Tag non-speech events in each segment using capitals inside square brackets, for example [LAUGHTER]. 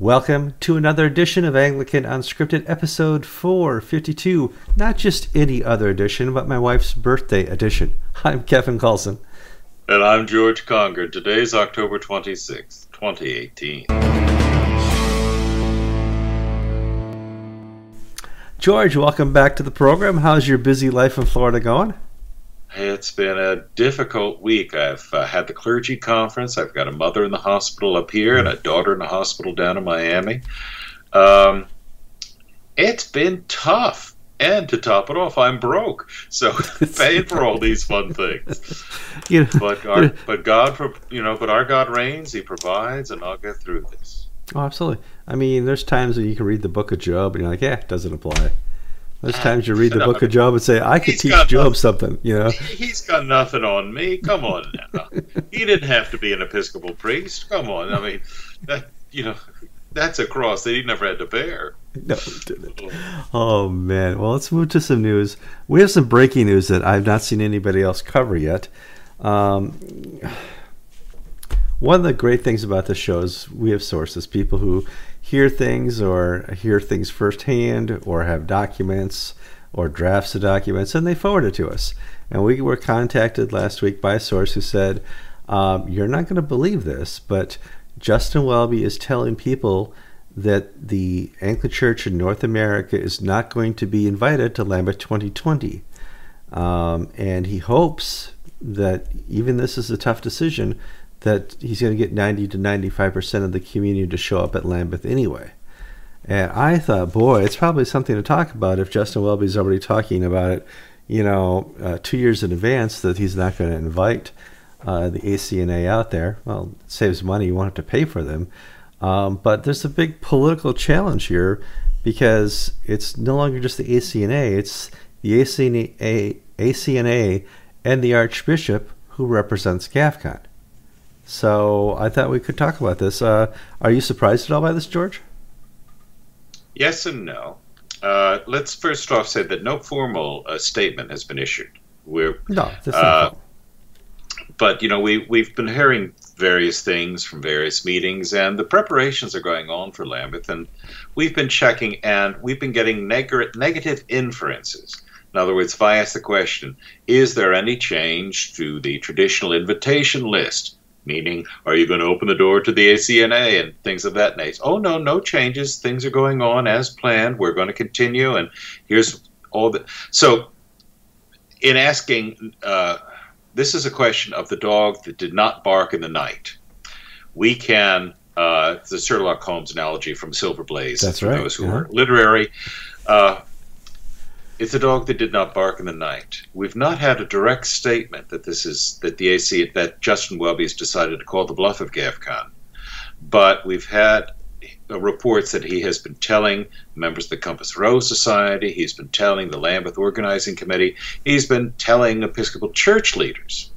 Welcome to another edition of Anglican Unscripted, episode 452. Not just any other edition, but my wife's birthday edition. I'm Kevin Carlson. And I'm George Conger. Today's October 26th, 2018. George, welcome back to the program. How's your busy life in Florida going? It's been a difficult week. I've uh, had the clergy conference. I've got a mother in the hospital up here and a daughter in the hospital down in Miami. Um, it's been tough. And to top it off, I'm broke, so [LAUGHS] paying for all these fun things. [LAUGHS] You know, but our, but God, you know, but our God reigns. He provides, and I'll get through this. Oh, absolutely. I mean, there's times when you can read the Book of Job, and you're like, yeah, it doesn't apply. There's times you read the book of Job and say, I could teach Job nothing. something, you know. He's got nothing on me. Come on now. [LAUGHS] he didn't have to be an Episcopal priest. Come on. I mean, that, you know, that's a cross that he never had to bear. No, didn't. Oh man. Well, let's move to some news. We have some breaking news that I've not seen anybody else cover yet. Um, [SIGHS] one of the great things about the show is we have sources, people who hear things or hear things firsthand or have documents or drafts of documents and they forward it to us. And we were contacted last week by a source who said, um, You're not going to believe this, but Justin Welby is telling people that the Anglican Church in North America is not going to be invited to Lambeth 2020. Um, and he hopes that even this is a tough decision, that he's going to get 90 to 95% of the community to show up at Lambeth anyway. And I thought, boy, it's probably something to talk about if Justin Welby's already talking about it, you know, uh, two years in advance that he's not going to invite uh, the ACNA out there. Well, it saves money, you won't have to pay for them. Um, but there's a big political challenge here because it's no longer just the ACNA, it's the ACNA, ACNA and the Archbishop who represents GAFCON. So I thought we could talk about this. Uh, are you surprised at all by this, George? Yes and no. Uh, let's first off say that no formal uh, statement has been issued. We're no, uh, but you know we we've been hearing various things from various meetings, and the preparations are going on for Lambeth, and we've been checking, and we've been getting neg- negative inferences. In other words, if I ask the question, is there any change to the traditional invitation list? Meaning are you going to open the door to the ACNA and things of that nature? Oh no, no changes. Things are going on as planned. We're going to continue, and here's all the. So, in asking, uh, this is a question of the dog that did not bark in the night. We can. Uh, the Sherlock Holmes analogy from Silver Blaze. That's right. Those who uh-huh. are literary. Uh, it's a dog that did not bark in the night. We've not had a direct statement that this is that the AC that Justin Welby has decided to call the bluff of GAFCON, but we've had reports that he has been telling members of the Compass Rose Society, he's been telling the Lambeth Organizing Committee, he's been telling Episcopal Church leaders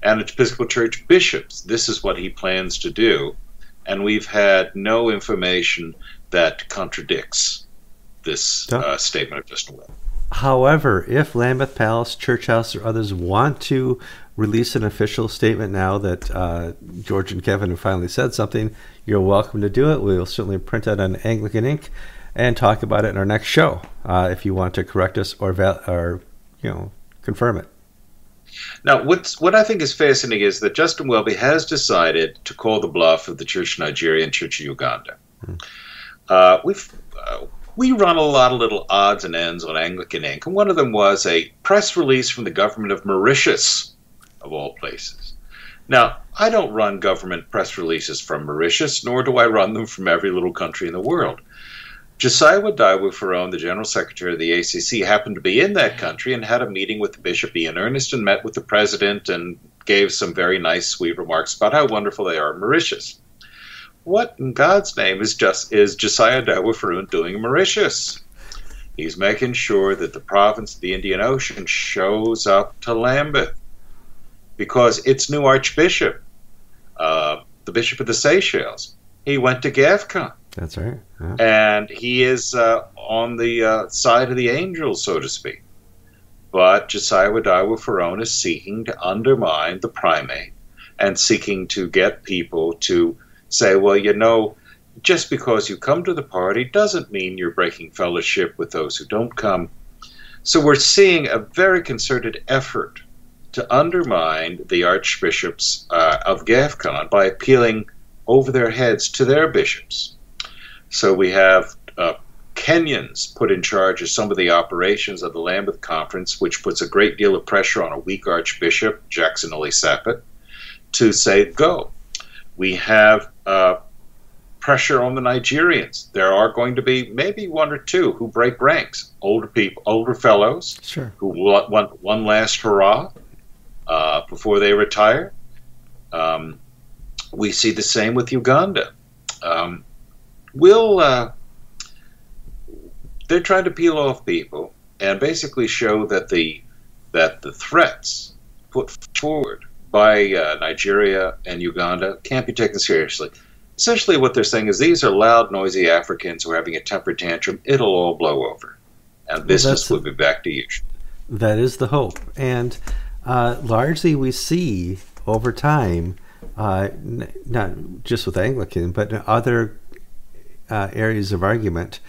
and Episcopal Church bishops this is what he plans to do, and we've had no information that contradicts this uh, statement of Justin Welby. However, if Lambeth Palace, Church House, or others want to release an official statement now that uh, George and Kevin have finally said something, you're welcome to do it. We'll certainly print out on Anglican ink and talk about it in our next show uh, if you want to correct us or, val- or you know confirm it. Now, what's, what I think is fascinating is that Justin Welby has decided to call the bluff of the Church of Nigeria and Church of Uganda. Hmm. Uh, we've uh, we run a lot of little odds and ends on Anglican Ink, and one of them was a press release from the government of Mauritius, of all places. Now, I don't run government press releases from Mauritius, nor do I run them from every little country in the world. Josiah Idowu Fearon, the General Secretary of the ACC, happened to be in that country and had a meeting with the Bishop Ian Ernest and met with the President and gave some very nice, sweet remarks about how wonderful they are in Mauritius. What in God's name is just is Josiah Idowu doing in Mauritius? He's making sure that the province of the Indian Ocean shows up to Lambeth because its new archbishop, uh, the bishop of the Seychelles, he went to GAFCON. That's right. Yeah. And he is uh, on the uh, side of the angels, so to speak. But Josiah Idowu is seeking to undermine the primate and seeking to get people to say, well, you know, just because you come to the party doesn't mean you're breaking fellowship with those who don't come. So we're seeing a very concerted effort to undermine the archbishops uh, of GAFCON by appealing over their heads to their bishops. So we have uh, Kenyans put in charge of some of the operations of the Lambeth Conference, which puts a great deal of pressure on a weak archbishop, Jackson Ole Sapit, to say go. We have uh, pressure on the Nigerians. There are going to be maybe one or two who break ranks, older people, older fellows, sure. who want one last hurrah uh, before they retire. Um, we see the same with Uganda. Um, we'll uh, they're trying to peel off people and basically show that the that the threats put forward by uh, Nigeria and Uganda can't be taken seriously. Essentially, what they're saying is these are loud, noisy Africans who are having a temper tantrum. It'll all blow over, and business well, will be back to usual. That is the hope, and uh, largely we see over time, uh, n- not just with Anglican, but other uh, areas of argument.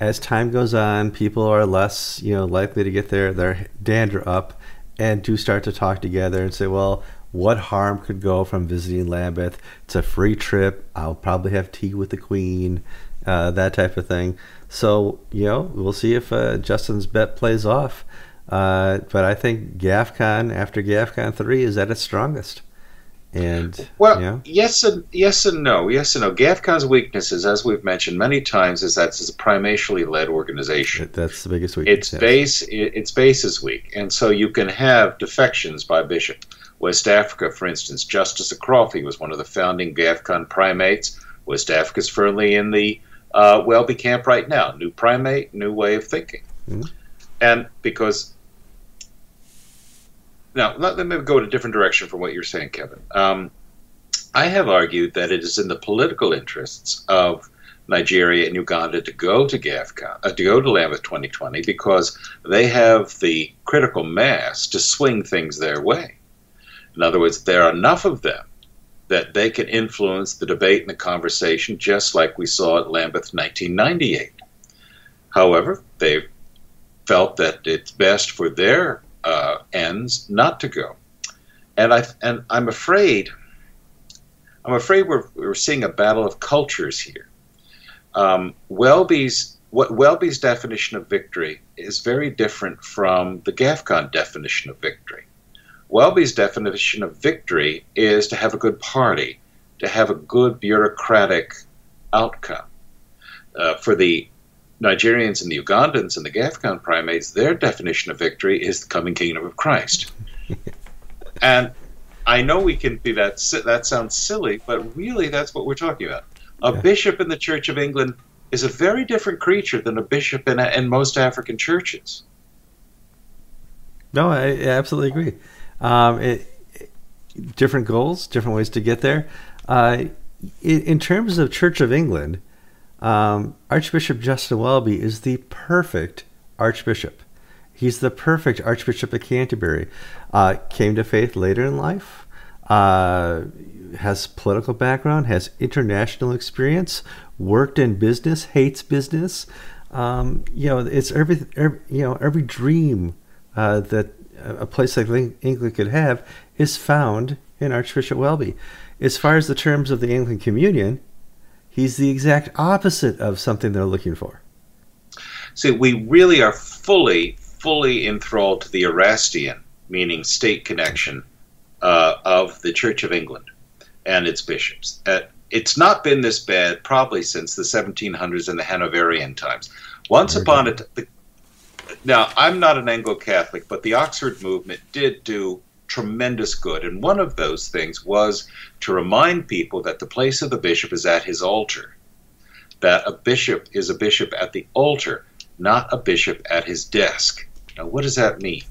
As time goes on, people are less, you know, likely to get their their dander up, and do start to talk together and say, "Well, what harm could go from visiting Lambeth? It's a free trip. I'll probably have tea with the Queen, uh, that type of thing." So, you know, we'll see if uh, Justin's bet plays off. Uh, but I think GAFCON after GAFCON three is at its strongest. And well, yeah. yes and yes and no, yes and no. GAFCON's weaknesses, as we've mentioned many times, is that it's a primatially led organization. That's the biggest weakness. Its yes. base, its base is weak, and so you can have defections by bishop. West Africa, for instance, Justice Akrofi was one of the founding GAFCON primates. West Africa's firmly in the uh, Welby camp right now. New primate, new way of thinking. Mm-hmm. And because now, let, let, me go in a different direction from what you're saying, Kevin. Um, I have argued that it is in the political interests of Nigeria and Uganda to go to GAFCON, uh, to go to Lambeth 2020 because they have the critical mass to swing things their way. In other words, there are enough of them that they can influence the debate and the conversation just like we saw at Lambeth 1998. However, they felt that it's best for their uh, ends not to go. And I and I'm afraid I'm afraid we're we're seeing a battle of cultures here. Um, Welby's what Welby's definition of victory is very different from the GAFCON definition of victory. Welby's definition of victory is to have a good party, to have a good bureaucratic outcome. Uh, for the Nigerians and the Ugandans and the GAFCON primates, their definition of victory is the coming kingdom of Christ. [LAUGHS] and I know we can be that that sounds silly, but really that's what we're talking about. A yeah. bishop in the Church of England is a very different creature than a bishop in, in most African churches. No, I, absolutely agree. Um, it, different goals, different ways to get there. Uh, in, in terms of Church of England, um, Archbishop Justin Welby is the perfect archbishop. He's the perfect Archbishop of Canterbury. Uh, came to faith later in life. Uh, has political background. Has international experience. Worked in business. Hates business. Um, you know, it's every, every, you know every dream uh, that a place like England could have is found in Archbishop Welby. As far as the terms of the Anglican Communion, He's the exact opposite of something they're looking for. See, we really are fully, fully enthralled to the Erastian, meaning state connection, uh, of the Church of England and its bishops. Uh, it's not been this bad probably since the 1700s and the Hanoverian times. Once upon a time, now I'm not an Anglo-Catholic, but the Oxford movement did do tremendous good. And one of those things was to remind people that the place of the bishop is at his altar, that a bishop is a bishop at the altar, not a bishop at his desk. Now, what does that mean?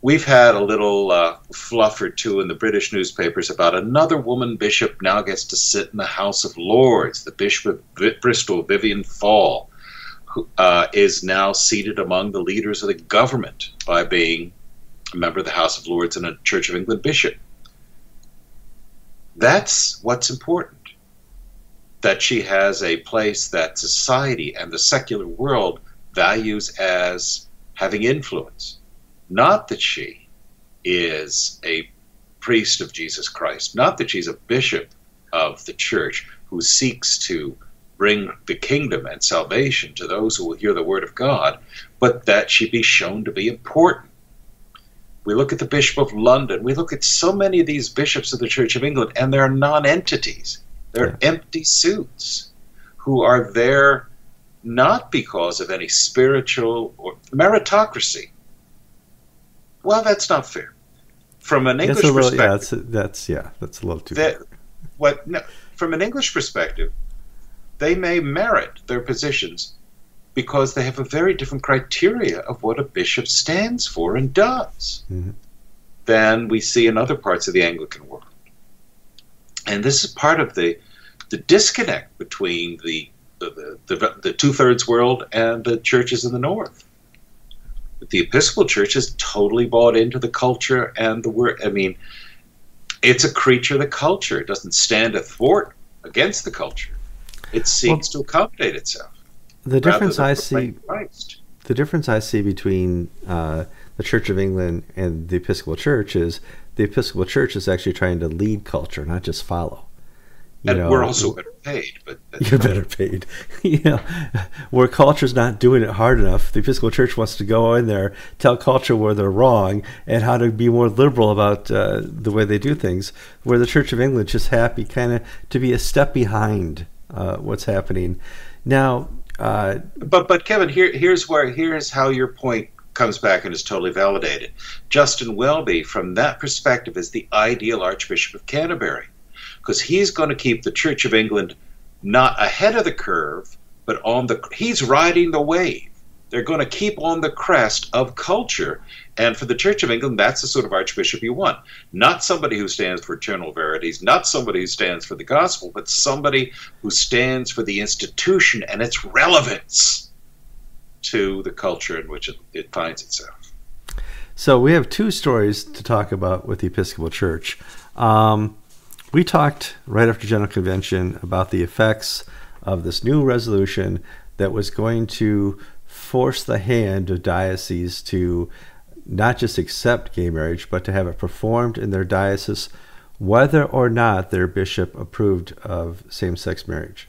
We've had a little uh, fluff or two in the British newspapers about another woman bishop now gets to sit in the House of Lords. The Bishop of Bristol, Vivienne Faull, uh, is now seated among the leaders of the government by being a member of the House of Lords and a Church of England bishop. That's what's important. that she has a place that society and the secular world values as having influence. Not that she is a priest of Jesus Christ, not that she's a bishop of the church who seeks to bring the kingdom and salvation to those who will hear the word of God, but that she be shown to be important. We look at the Bishop of London, we look at so many of these bishops of the Church of England, and they're non entities. They're yeah. empty suits who are there not because of any spiritual or meritocracy. Well, that's not fair. From an English little, perspective, yeah, that's, that's yeah, that's a little too. That, what no, from an English perspective, they may merit their positions because they have a very different criteria of what a bishop stands for and does mm-hmm. than we see in other parts of the Anglican world. And this is part of the the disconnect between the the, the, the two thirds world and the churches in the north. The Episcopal Church has totally bought into the culture and the word. I mean, it's a creature of the culture. It doesn't stand athwart against the culture. It seeks well, to accommodate itself. The difference I see. Christ. The difference I see between uh, the Church of England and the Episcopal Church is the Episcopal Church is actually trying to lead culture, not just follow. You and know, we're also better paid, but [LAUGHS] you're better paid. [LAUGHS] you know, where culture's not doing it hard enough, the Episcopal Church wants to go in there, tell culture where they're wrong, and how to be more liberal about uh, the way they do things. Where the Church of England just happy kind of to be a step behind uh, what's happening now. Uh, but but Kevin, here here's where here's how your point comes back and is totally validated. Justin Welby, from that perspective, is the ideal Archbishop of Canterbury because he's going to keep the Church of England not ahead of the curve, but on the he's riding the wave. They're going to keep on the crest of culture. And for the Church of England, that's the sort of archbishop you want. Not somebody who stands for eternal verities, not somebody who stands for the gospel, but somebody who stands for the institution and its relevance to the culture in which it, it finds itself. So we have two stories to talk about with the Episcopal Church. Um, we talked right after General Convention about the effects of this new resolution that was going to force the hand of dioceses to not just accept gay marriage, but to have it performed in their diocese, whether or not their bishop approved of same sex marriage.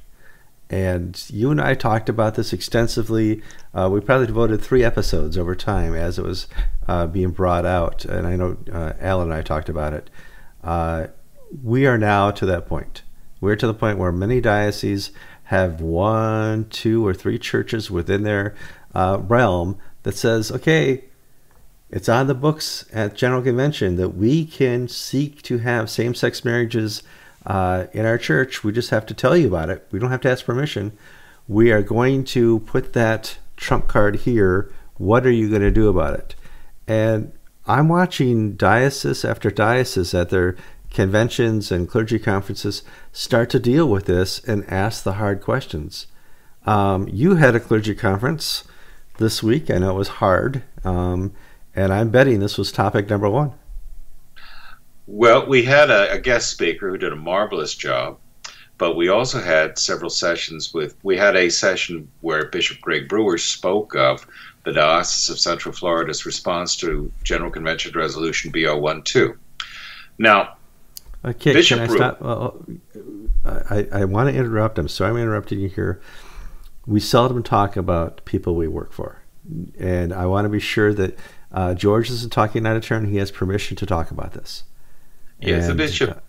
And you and I talked about this extensively. Uh, we probably devoted three episodes over time as it was uh, being brought out. And I know uh, Alan and I talked about it. Uh, we are now to that point. We're to the point where many dioceses have one, two, or three churches within their uh, realm that says, okay, it's on the books at General Convention that we can seek to have same sex marriages uh, in our church. We just have to tell you about it. We don't have to ask permission. We are going to put that trump card here. What are you going to do about it? And I'm watching diocese after diocese at their conventions and clergy conferences start to deal with this and ask the hard questions. Um, you had a clergy conference this week. I know it was hard, um, and I'm betting this was topic number one. Well, we had a, a, guest speaker who did a marvelous job, but we also had several sessions with. We had a session where Bishop Greg Brewer spoke of the Diocese of Central Florida's response to General Convention Resolution B012. Now, Okay, Bishop can I stop? Well, I, I want to interrupt. I'm sorry I'm interrupting you here. We seldom talk about people we work for. And I want to be sure that uh, George isn't talking out of turn. He has permission to talk about this. Yes, and, the bishop. Uh,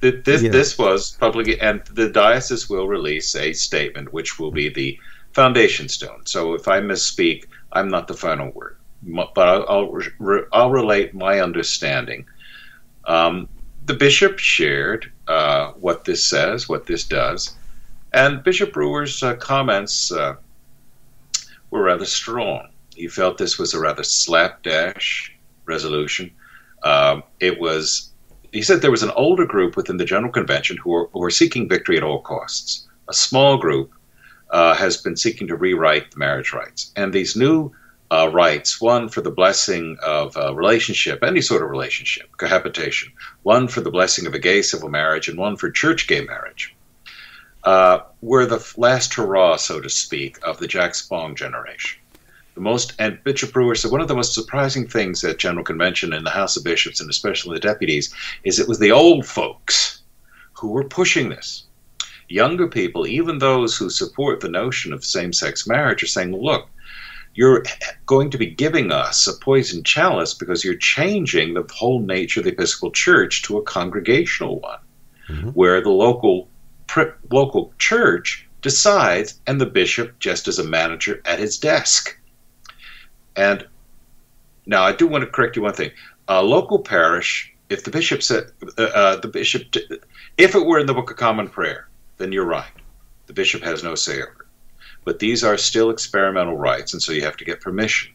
this, this was public, and the diocese will release a statement which will be the foundation stone. So if I misspeak, I'm not the final word, but I'll, I'll, I'll relate my understanding. Um, the bishop shared uh, what this says, what this does, and Bishop Brewer's uh, comments uh, were rather strong. He felt this was a rather slapdash resolution. Um, it was, he said, there was an older group within the General Convention who were, who were seeking victory at all costs. A small group uh, has been seeking to rewrite the marriage rights, and these new uh, rights one for the blessing of a relationship, any sort of relationship, cohabitation, one for the blessing of a gay civil marriage, and one for church gay marriage. uh, were the last hurrah, so to speak, of the Jack Spong generation. The most, and Bishop Brewer said one of the most surprising things at General Convention in the House of Bishops and especially the deputies is it was the old folks who were pushing this. Younger people, even those who support the notion of same sex marriage, are saying, look, you're going to be giving us a poison chalice because you're changing the whole nature of the Episcopal Church to a congregational one, mm-hmm. where the local local church decides, and the bishop just as a manager at his desk. And now I do want to correct you one thing: a local parish, if the bishop said uh, uh the bishop, if it were in the Book of Common Prayer, then you're right. The bishop has no say over it. But these are still experimental rites, and so you have to get permission.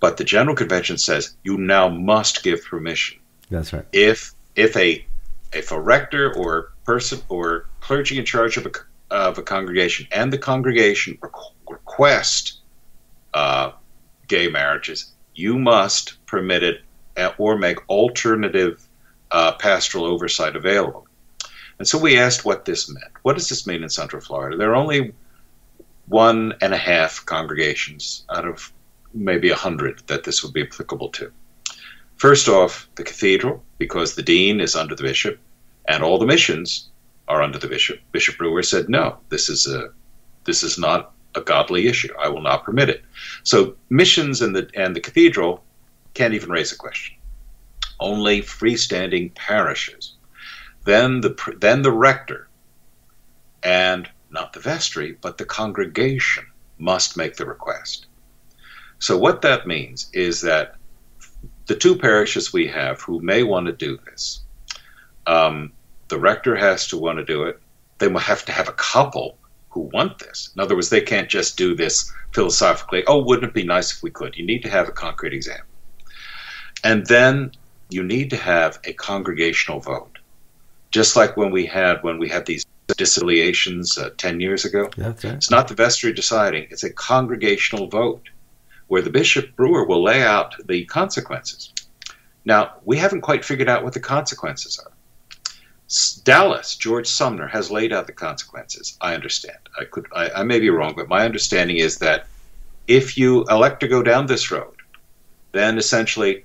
But the General Convention says you now must give permission. That's right. If if a if a rector or person or clergy in charge of a, of a congregation and the congregation request uh, gay marriages, you must permit it or make alternative uh, pastoral oversight available. And so we asked what this meant. What does this mean in Central Florida? There are only one and a half congregations out of maybe a hundred that this would be applicable to. First off, the cathedral, because the dean is under the bishop, and all the missions are under the bishop. Bishop Brewer said, "No, this is a this is not a godly issue. I will not permit it." So missions and the and the cathedral can't even raise a question. Only freestanding parishes. Then the then the rector and not the vestry, but the congregation must make the request. So what that means is that the two parishes we have who may want to do this, um, the rector has to want to do it. They will have to have a couple who want this. In other words, they can't just do this philosophically. Oh, wouldn't it be nice if we could? You need to have a concrete example. And then you need to have a congregational vote. Just like when we had when we had these disaffiliations uh, 10 years ago. Right. It's not the vestry deciding, it's a congregational vote where the bishop brewer will lay out the consequences. Now, we haven't quite figured out what the consequences are. Dallas, George Sumner has laid out the consequences. I understand. I could, I, I may be wrong, but my understanding is that if you elect to go down this road, then essentially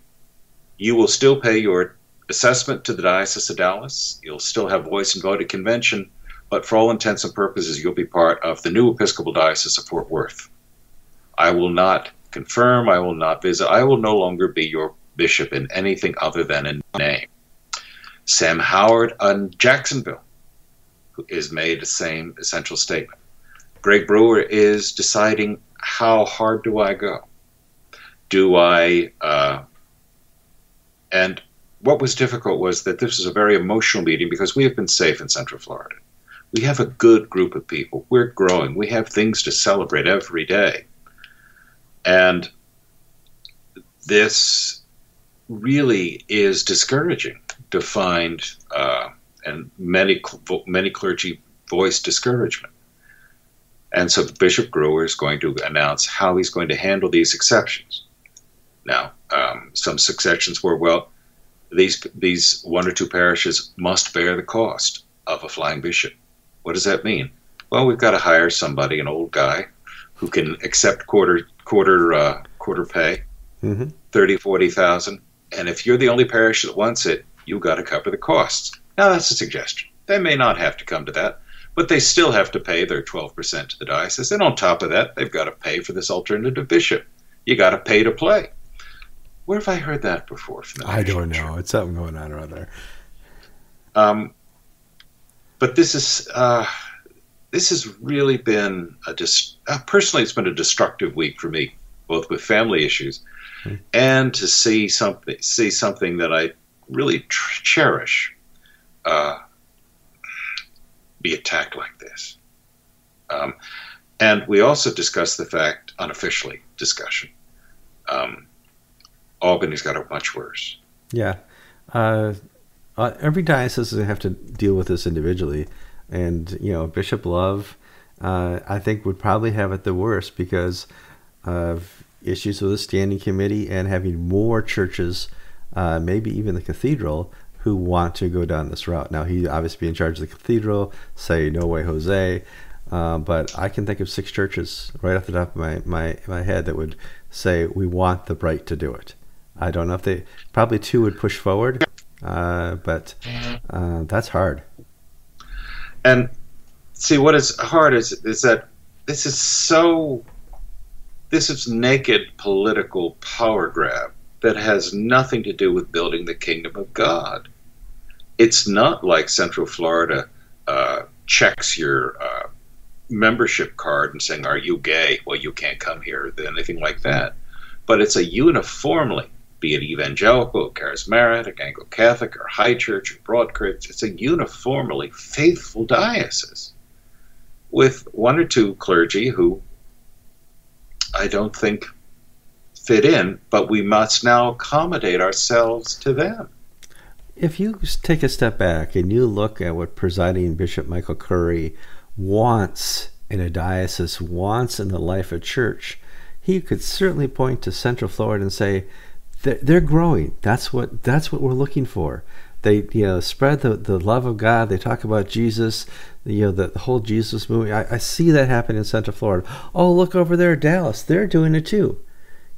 you will still pay your assessment to the Diocese of Dallas. You'll still have voice and vote at convention, but for all intents and purposes, you'll be part of the new Episcopal Diocese of Fort Worth. I will not confirm, I will not visit, I will no longer be your bishop in anything other than in name. Sam Howard on Jacksonville is made the same essential statement. Greg Brewer is deciding how hard do I go? Do I, uh, and what was difficult was that this was a very emotional meeting because we have been safe in Central Florida we have a good group of people. We're growing. We have things to celebrate every day. And this really is discouraging to find, uh, and many many clergy voice discouragement. And so Bishop Brewer is going to announce how he's going to handle these exceptions. Now, um, some exceptions were well, these these one or two parishes must bear the cost of a flying bishop. What does that mean? Well, we've got to hire somebody, an old guy, who can accept quarter quarter uh, quarter pay, mm-hmm. thirty forty thousand, and if you're the only parish that wants it, you've got to cover the costs. Now that's a suggestion. They may not have to come to that, but they still have to pay their twelve percent to the diocese, and on top of that, they've got to pay for this alternative bishop. You got to pay to play. Where have I heard that before? I don't know. It's something going on around there. Um, but this is uh, this has really been a dis- uh, personally it's been a destructive week for me, both with family issues mm-hmm. and to see something see something that I really tr- cherish uh, be attacked like this. Um, and we also discussed the fact, unofficially discussion, um, Albany's got it much worse. Yeah. Uh, uh, every diocese is have to deal with this individually, and you know Bishop Love, uh, I think would probably have it the worst because of issues with the standing committee and having more churches, uh, maybe even the cathedral, who want to go down this route. Now, he obviously be in charge of the cathedral, say, no way, Jose. Uh, but I can think of six churches right off the top of my, my, my head that would say, we want the right to do it. I don't know if they, probably two would push forward, uh, but uh, that's hard. And see, what is hard is, is that this is so, this is naked political power grab that has nothing to do with building the kingdom of God. It's not like Central Florida uh, checks your uh, membership card and saying, Are you gay? Well, you can't come here, anything like that. But it's a uniformly, be it evangelical, charismatic, Anglo Catholic, or high church, or broad church, it's a uniformly faithful diocese with one or two clergy who I don't think fit in, but we must now accommodate ourselves to them. If you take a step back and you look at what presiding Bishop Michael Curry wants in a diocese, wants in the life of church, he could certainly point to Central Florida and say, they're growing. That's what that's what we're looking for. They you know spread the, the love of God. They talk about Jesus. You know the, the whole Jesus movie. I, I see that happen in Central Florida. Oh look over there, Dallas. They're doing it too.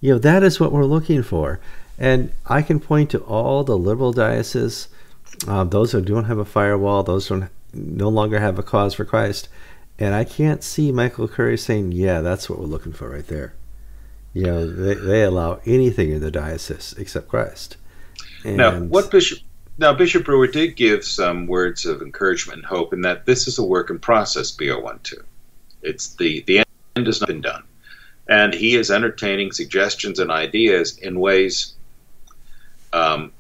You know, that is what we're looking for. And I can point to all the liberal dioceses, uh, those who don't have a firewall, those who no longer have a cause for Christ. And I can't see Michael Curry saying, yeah, that's what we're looking for right there. You know, they, they allow anything in the diocese except Christ. And now, what Bishop now Bishop Brewer did give some words of encouragement and hope in that this is a work in process, B012. It's the the end has not been done and he is entertaining suggestions and ideas in ways um,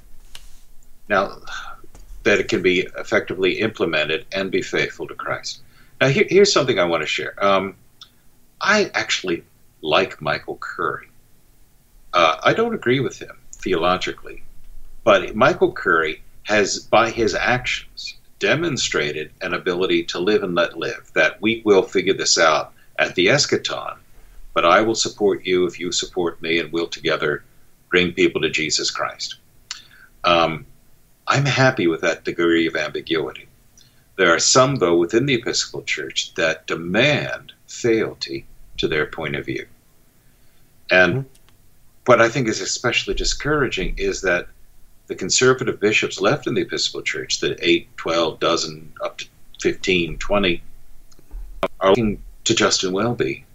now that it can be effectively implemented and be faithful to Christ. Now, here, here's something I want to share. Um, I actually like Michael Curry. Uh, I don't agree with him theologically, but Michael Curry has, by his actions, demonstrated an ability to live and let live, that we will figure this out at the eschaton but I will support you if you support me, and we'll together bring people to Jesus Christ. Um, I'm happy with that degree of ambiguity. There are some, though, within the Episcopal Church that demand fealty to their point of view. And mm-hmm. what I think is especially discouraging is that the conservative bishops left in the Episcopal Church, the 8, 12, dozen, up to 15, 20, are looking to Justin Welby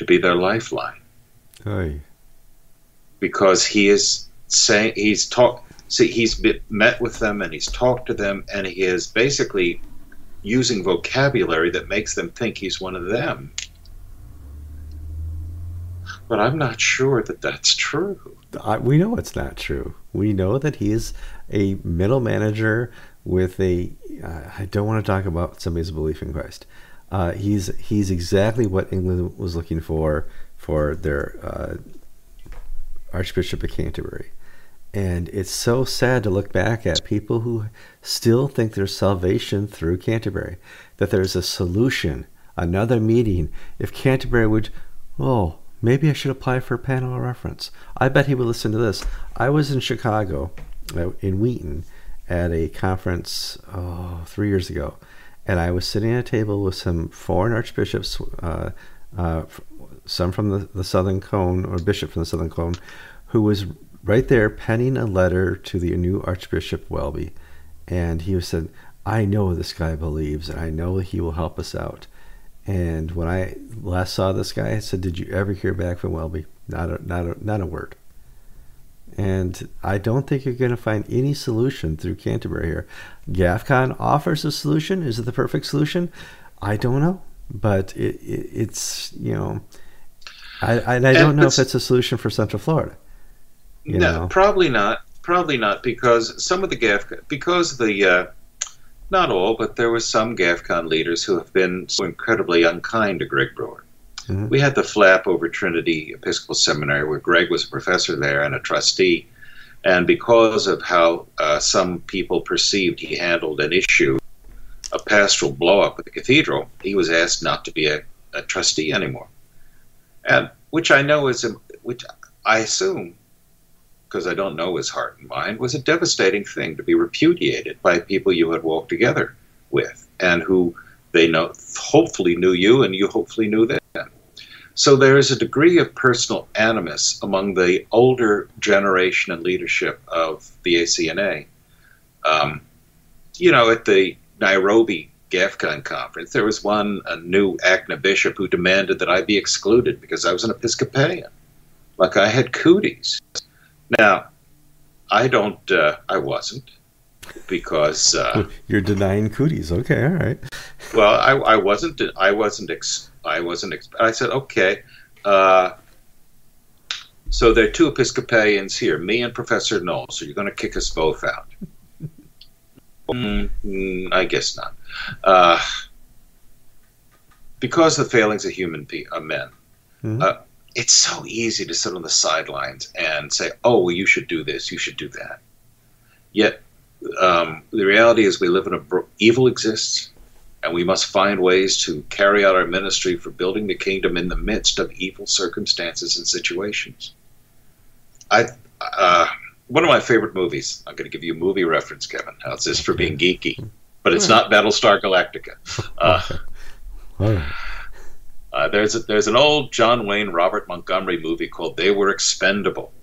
to be their lifeline. Aye. Because he is saying he's talked. See, he's met with them and he's talked to them, and he is basically using vocabulary that makes them think he's one of them. But I'm not sure that that's true. I, we know it's not true. We know that he is a middle manager with a. Uh, I don't want to talk about somebody's belief in Christ. Uh, he's he's exactly what England was looking for for their uh, Archbishop of Canterbury. And it's so sad to look back at people who still think there's salvation through Canterbury, that there's a solution, another meeting. If Canterbury would, oh, maybe I should apply for a panel of reference. I bet he would listen to this. I was in Chicago, uh, in Wheaton, at a conference oh, three years ago and I was sitting at a table with some foreign archbishops, uh, uh, some from the, the Southern Cone, or bishop from the Southern Cone, who was right there penning a letter to the new Archbishop Welby. And he said, I know this guy believes, and I know he will help us out. And when I last saw this guy, I said, Did you ever hear back from Welby? Not a, not a, not a word. And I don't think you're going to find any solution through Canterbury here. GAFCON offers a solution. Is it the perfect solution? I don't know, but it, it, it's you know, I I, I don't know if it's a solution for Central Florida. no, know? probably not. Probably not because some of the GAFCON because the uh, not all, but there were some GAFCON leaders who have been so incredibly unkind to Greg Brewer. Mm-hmm. We had the flap over Trinity Episcopal Seminary where Greg was a professor there and a trustee and because of how uh, some people perceived he handled an issue, a pastoral blowup at the cathedral, he was asked not to be a, a trustee anymore. And which I know is, a, which I assume because I don't know his heart and mind, was a devastating thing to be repudiated by people you had walked together with and who they know hopefully knew you and you hopefully knew them. So there is a degree of personal animus among the older generation and leadership of the ACNA. Um, you know, at the Nairobi GAFCON conference, there was one, a new ACNA bishop, who demanded that I be excluded because I was an Episcopalian. Like I had cooties. Now, I don't, uh, I wasn't because uh, [LAUGHS] you're denying cooties. Okay, all right. Well, I, I wasn't. I wasn't. Ex, I wasn't. Ex, I said, okay. Uh, so there are two Episcopalians here, me and Professor Knoll. So you're going to kick us both out? [LAUGHS] mm, mm, I guess not. Uh, because the failings of human pe- uh, men, mm-hmm. Uh, it's so easy to sit on the sidelines and say, "Oh, well, you should do this. You should do that." Yet um, the reality is we live in a bro- evil exists, and we must find ways to carry out our ministry for building the kingdom in the midst of evil circumstances and situations. I uh, one of my favorite movies. I'm going to give you a movie reference, Kevin. How's this for being geeky? But it's not Battlestar Galactica. [LAUGHS] Uh, uh, there's a, there's an old John Wayne Robert Montgomery movie called They Were Expendable.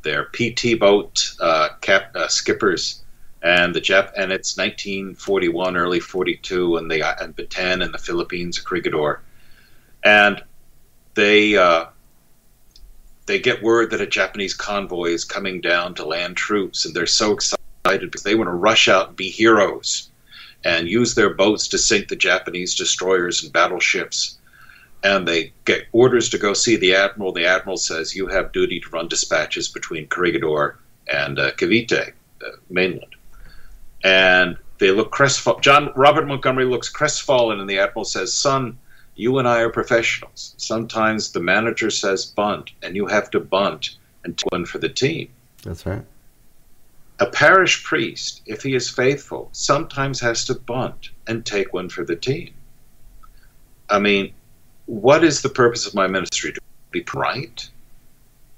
They're PT boat uh, cap, uh, skippers and the Jap and it's 1941, early 42, and they and Bataan in the Philippines, Corregidor, and they uh, they get word that a Japanese convoy is coming down to land troops, and they're so excited because they want to rush out and be heroes and use their boats to sink the Japanese destroyers and battleships. And they get orders to go see the admiral. The admiral says, "You have duty to run dispatches between Corregidor and uh, Cavite, uh, mainland." And they look crestfallen. John Robert Montgomery looks crestfallen, and the admiral says, "Son, you and I are professionals. Sometimes the manager says bunt, and you have to bunt and take one for the team." That's right. A parish priest, if he is faithful, sometimes has to bunt and take one for the team. I mean, what is the purpose of my ministry? To be right?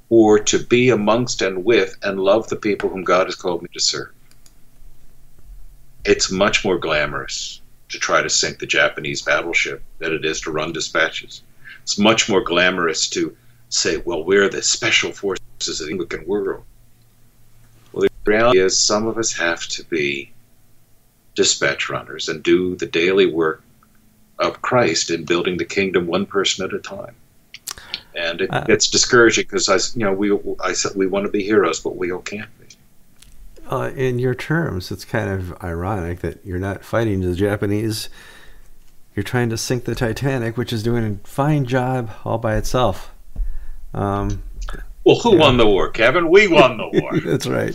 Or to be amongst and with and love the people whom God has called me to serve? It's much more glamorous to try to sink the Japanese battleship than it is to run dispatches. It's much more glamorous to say, well, we're the special forces of the Anglican world. Well, the reality is, some of us have to be dispatch runners and do the daily work of Christ in building the kingdom one person at a time. And it uh, gets discouraging because I, you know, we I said we want to be heroes, but we all can't uh, in your terms, it's kind of ironic that you're not fighting the Japanese. You're trying to sink the Titanic, which is doing a fine job all by itself. Um, well, who yeah. won the war, Kevin? We won the war. [LAUGHS] That's right.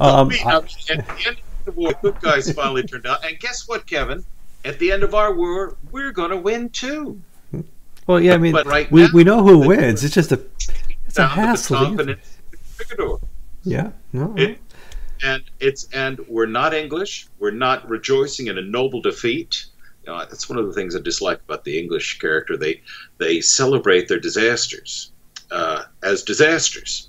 Um, I at the end of the war, good guys finally turned out. And guess what, Kevin? At the end of our war, we're going to win too. Well, yeah, I mean, right we, now, we know who wins. It's just a it's a hassle. Yeah, no, it, and it's and we're not English. We're not rejoicing in a noble defeat. You know, that's one of the things I dislike about the English character. They they celebrate their disasters uh, as disasters,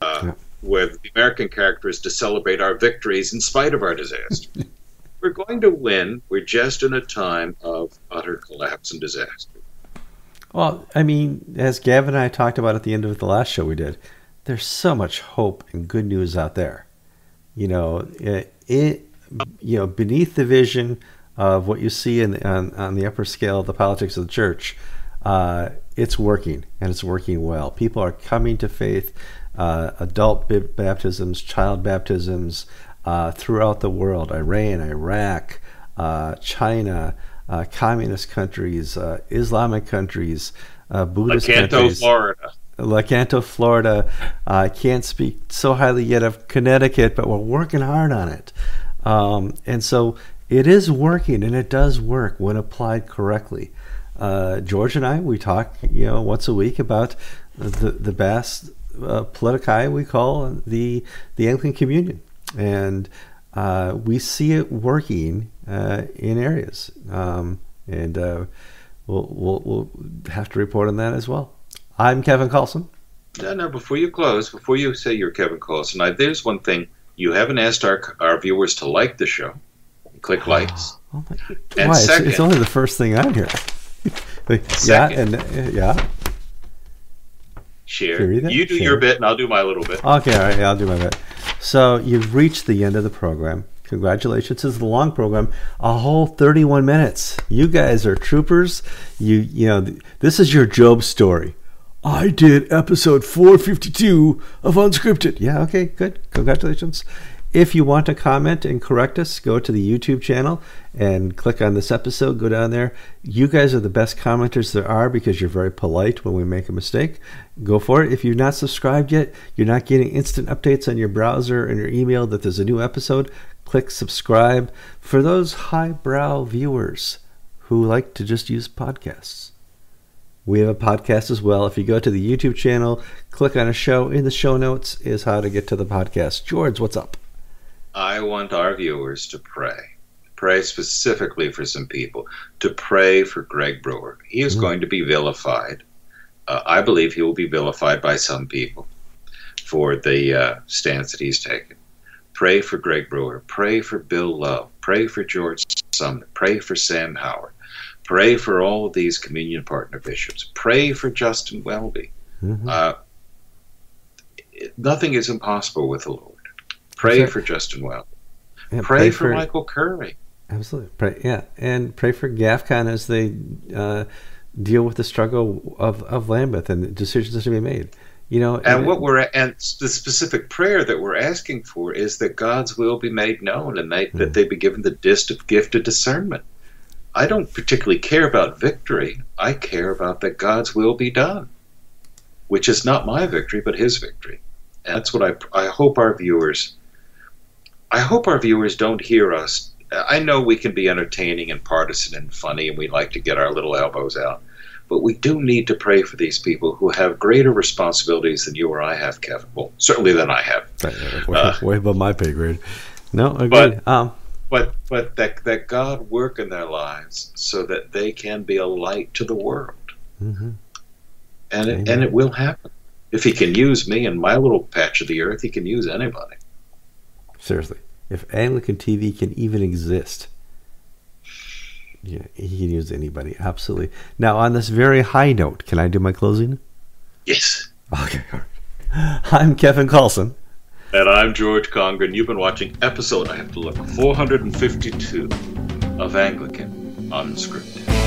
uh, yeah. where the American character is to celebrate our victories in spite of our disasters. [LAUGHS] we're going to win. We're just in a time of utter collapse and disaster. Well, I mean, as Gavin and I talked about at the end of the last show we did, there's so much hope and good news out there you know, it, it you know, beneath the vision of what you see in on, on the upper scale of the politics of the church, uh, it's working and it's working well. People are coming to faith. Uh, adult baptisms, child baptisms uh, throughout the world Iran, Iraq, uh, China, uh, communist countries, uh, Islamic countries, Buddhist Lecanto, countries. Florida. Lecanto, Florida. I can't speak so highly yet of Connecticut, but we're working hard on it. Um, and so it is working, and it does work when applied correctly. Uh, George and I, we talk, you know, once a week about the the best uh, we call the the Anglican Communion, and uh, we see it working uh, in areas, um, and uh, we'll, we'll we'll have to report on that as well. I'm Kevin Carlson. no, no. Before you close, before you say you're Kevin Carlson, I, there's one thing you haven't asked our our viewers to like the show. Click likes. Oh my, And why? It's, second- it's only the first thing on here. [LAUGHS] yeah, Second. and uh, yeah. Share. You? You do Share. your bit, and I'll do my little bit. Okay, all right, yeah, I'll do my bit. So you've reached the end of the program. Congratulations! It's a long program, a whole 31 minutes. You guys are troopers. You you know th- this is your Job story. I did episode 452 of Unscripted. Yeah, okay, good. Congratulations. If you want to comment and correct us, go to the YouTube channel and click on this episode. Go down there. You guys are the best commenters there are because you're very polite when we make a mistake. Go for it. If you're not subscribed yet, you're not getting instant updates on your browser and your email that there's a new episode. Click subscribe. For those highbrow viewers who like to just use podcasts, we have a podcast as well. If you go to the YouTube channel, click on a show. In the show notes is how to get to the podcast. George, what's up? I want our viewers to pray. Pray specifically for some people. To pray for Greg Brewer. He is Mhm. going to be vilified. Uh, I believe he will be vilified by some people for the uh, stance that he's taken. Pray for Greg Brewer. Pray for Bill Love. Pray for George Sumner. Pray for Sam Howard. Pray for all of these communion partner bishops. Pray for Justin Welby. Mhm. Uh, nothing is impossible with the Lord. Pray for Justin Welby. Yeah, Pray, for, Michael Curry. Absolutely. Pray, yeah, and pray for GAFCON as they uh, deal with the struggle of, of Lambeth and the decisions that to be made. You know, And what we're and the specific prayer that we're asking for is that God's will be made known and they, Hmm. that they be given the gift of, gift of discernment. I don't particularly care about victory. I care about that God's will be done, which is not my victory, but His victory. And that's what I I hope our viewers. I hope our viewers don't hear us. I know we can be entertaining and partisan and funny, and we like to get our little elbows out. But we do need to pray for these people who have greater responsibilities than you or I have, Kevin. Well, certainly than I have. way, uh, way above my pay grade. No, agreed. But- um, But but that that God work in their lives so that they can be a light to the world, mhm. and it, and it will happen. If He can use me in my little patch of the earth, He can use anybody. seriously, if Anglican TV can even exist, yeah, he can use anybody. Absolutely. Now, on this very high note, can I do my closing? Yes. Okay. I'm Kevin Kallsen. And I'm George Conger. You've been watching episode I have to look 452 of Anglican Unscripted.